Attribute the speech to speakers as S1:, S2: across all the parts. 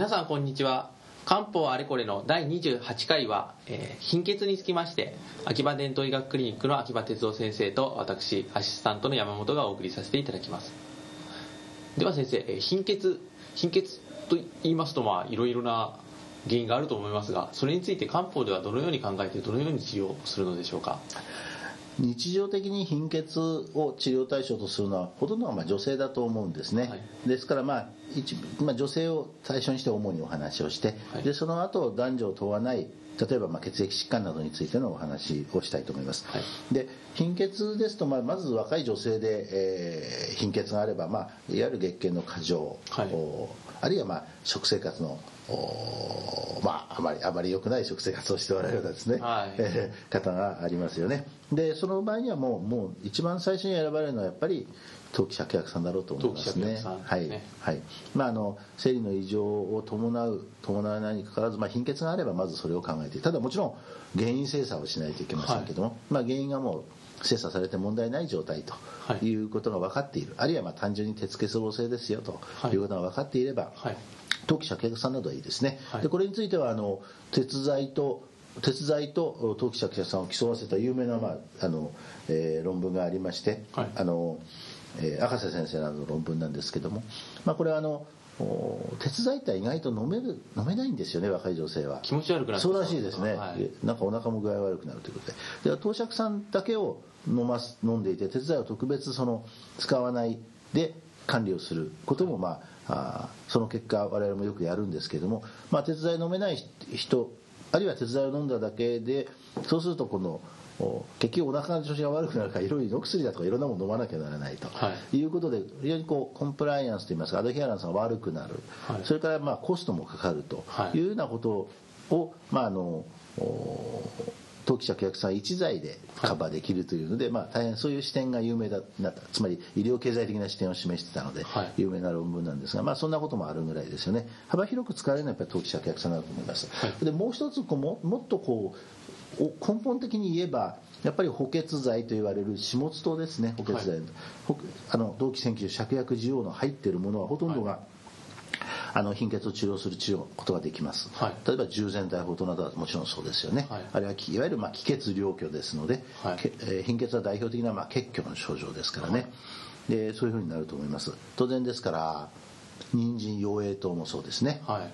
S1: 皆さんこんにちは。漢方あれこれの第28回は、えー貧血につきまして秋葉伝統医学クリニックの秋葉哲夫先生と私アシスタントの山本がお送りさせていただきます。では先生、えー貧血貧血と言いますとまあいろいろな原因があると思いますがそれについて漢方ではどのように考えてどのように治療するのでしょうか？
S2: 日常的に貧血を治療対象とするのはほとんどはまあ女性だと思うんですね、
S1: はい。
S2: ですからまあ一まあ女性を対象にして主にお話をして、
S1: はい。
S2: でその後男女を問わない例えばまあ血液疾患などについてのお話をしたいと思います、
S1: はい。
S2: で貧血ですとまあまず若い女性で、えー貧血があれば、まあ、いわゆる月経の過剰、あるいはまあ食生活のおまああまりあまり良くない食生活をしておられるようなですね、
S1: はい。
S2: えー方がありますよね。でその場合にはもうもう一番最初に選ばれるのはやっぱり当期芍薬さんだろうと思いますね。はい、
S1: ね。
S2: はいまあ、あの生理の異常を伴う伴わないにかかわらず、まあ、貧血があればまずそれを考えてただもちろん原因精査をしないといけませんけども、まあ、原因がもう精査されて問題ない状態と
S1: はい。
S2: いうことが分かっている、あるいはまあ単純に鉄欠乏性ですよと
S1: はい
S2: いうことが分かっていれば、
S1: はい
S2: 当期芍薬さんなどはいいですね、
S1: はい。
S2: でこれについてはあの鉄剤と鉄剤と当期芍薬さんを競わせた有名な、まああのえー論文がありまして、
S1: はい。
S2: あのえー赤瀬先生などの論文なんですけども、まあ、これはあのお鉄剤って意外と飲める飲めないんですよね若い女性は。
S1: 気持ち悪くなって
S2: そうらしいですね、
S1: はい。
S2: なんかお腹も具合悪くなるということで。で当釈酸だけを飲ます飲んでいて鉄剤を特別その使わない。で管理をすることも、まあ、あーその結果我々もよくやるんですけれども、まあ、鉄剤飲めない人あるいは鉄剤を飲んだだけでそうするとこのお結局お腹の調子が悪くなるからいろいろ胃の薬だとかいろんなもの飲まなきゃならないと、、
S1: はい。
S2: うことで非常にこうコンプライアンスといいますかアドヘアランスが悪くなる、
S1: はい。
S2: それからまあコストもかかると
S1: はい。
S2: いうようなことを、まああのお当期芍薬さん一剤でカバーできるというので、まあ、大変そういう視点が有名だなった。つまり医療経済的な視点を示してたので、
S1: はい。
S2: 有名な論文なんですが、まあ、そんなこともあるぐらいですよね。幅広く使われるのはやっぱり当期芍薬さんだと思います、
S1: はい。
S2: でもう一つこうももっとこうお根本的に言えばやっぱり補欠剤と言われる始末糖ですね。補欠剤、あの同期選挙芍薬需要の入っているものはほとんどが、あの貧血を治療する治療ことができます、
S1: はい。
S2: 例えば従前大法となどはもちろんそうですよね、
S1: はい。
S2: あるいはきいわゆるまあ気血療虚ですので、
S1: はい。
S2: けえー貧血は代表的なまあ血虚の症状ですからね、でそういうふうになると思います。当然ですから人参養栄糖もそうですね、
S1: はい。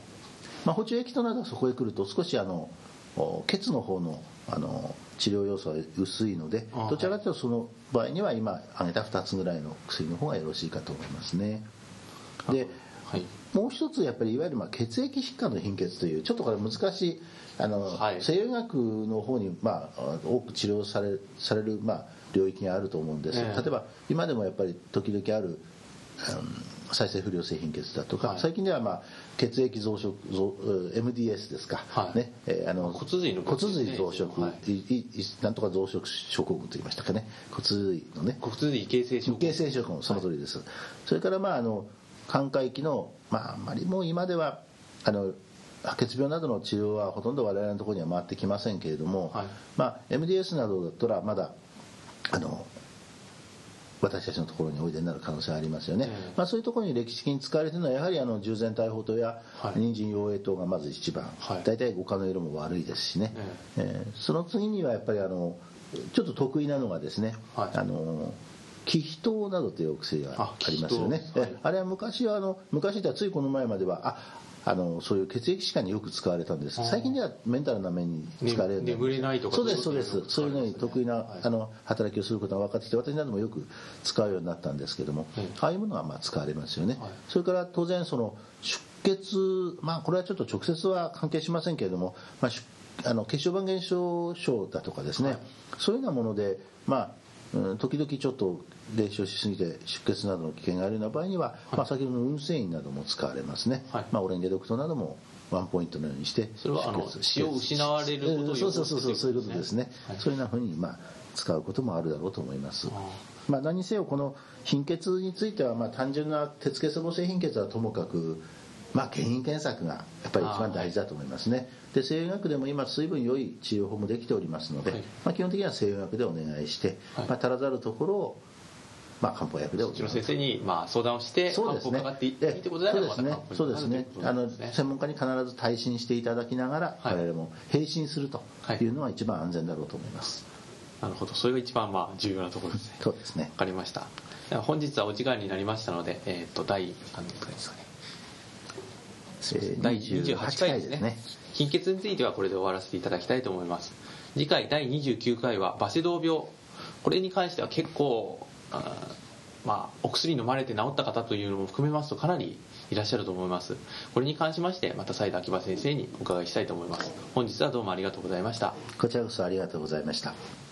S2: まあ、補充液となどはそこへ来ると少しあのお血の方のあの治療要素は薄いので
S1: あ
S2: どちらかというとその場合には今挙げた2つぐらいの薬の方がよろしいかと思いますね。で
S1: はい
S2: もう一つやっぱりいわゆるまあ血液疾患の貧血というちょっとこれ難しいあの、
S1: はい。
S2: 西洋医学の方にまあ多く治療されされるまあ領域があると思うんです、
S1: ええ。
S2: 例えば今でもやっぱり時々ある、うん再生不良性貧血だとか、
S1: はい。
S2: 最近ではまあ血液増殖増うん MDS ですか、
S1: はい。
S2: ね。えーあの
S1: 骨髄の
S2: 骨髄増殖、
S1: はい。
S2: なんとか増殖症候群と言いましたかね。骨髄のね。
S1: 骨髄異形成症
S2: 候群その通りです、それからまああの寛解期のまああんまりもう今ではあの白血病などの治療はほとんど我々のところには回ってきませんけれども、
S1: はい。
S2: まあ、MDS などだったらまだあの私たちのところにおいでになる可能性がありますよね、
S1: ええ。
S2: まあ、そういうところに歴史的に使われているのはやはりあの従前大砲糖や
S1: はい。
S2: 人参養栄糖がまず一番、
S1: はい。
S2: 大体五花の色も悪いですしね、
S1: え
S2: え。ーその次にはやっぱりあのちょっと得意なのがですね、
S1: はい。
S2: あの気皮糖などというお薬がありますよね。
S1: あはい。
S2: えあれは昔はあの昔ではついこの前まではああのそういう血液疾患によく使われたんです。最近ではメンタルな面に使われる
S1: ね眠れないとか。
S2: そうですそうです。そういうのに得意な、
S1: はい。
S2: あの働きをすることが分かってきて私などもよく使うようになったんですけども、
S1: うん
S2: ああいうものはまあ使われますよね、
S1: はい。
S2: それから当然その出血まあこれはちょっと直接は関係しませんけれども、まあ、出あの血小板減少症だとかですね、
S1: はい。
S2: そういうようなものでまあうん時々ちょっと冷焼しすぎて出血などの危険があるような場合には、まあ、先ほどの運勢員なども使われますね、
S1: はい。
S2: まあ、オレンゲドクトなどもワンポイントのようにして
S1: それはあの
S2: 出血
S1: 血を失われることを
S2: そうそうそうそうそういうことですね、
S1: はい。
S2: そういうふうにまあ使うこともあるだろうと思います。
S1: あ。
S2: まあ、何にせよこの貧血についてはまあ単純な鉄欠乏性貧血はともかくまあ、原因検索がやっぱり一番大事だと思いますね。で西洋医学でも今随分良い治療法もできておりますので、
S1: はい。
S2: まあ、基本的には西洋医学でお願いして、
S1: はい。
S2: まあ、足らざるところをまあ、漢方薬で補う
S1: うちの先生にまあ相談をして漢方を
S2: そうですね。
S1: かかっていってことであれば
S2: そうですね。そうですね。あの専門家に必ず耐診していただきながら、
S1: はい。
S2: 我々も並進するというのは一番安全だろうと思います、
S1: なるほど。それが一番まあ重要なところですね。
S2: そうですね。
S1: わかりました。本日はお時間になりましたので、えっと第何回ですかね。
S2: えー
S1: 第28回ですね。
S2: ね。
S1: 貧血についてはこれで終わらせていただきたいと思います。次回第29回はバセドウ病。これに関しては結構あーまあお薬飲まれて治った方というのも含めますとかなりいらっしゃると思います。これに関しましてまた再度秋葉先生にお伺いしたいと思います。本日はどうもありがとうございました。
S2: こちらこそありがとうございました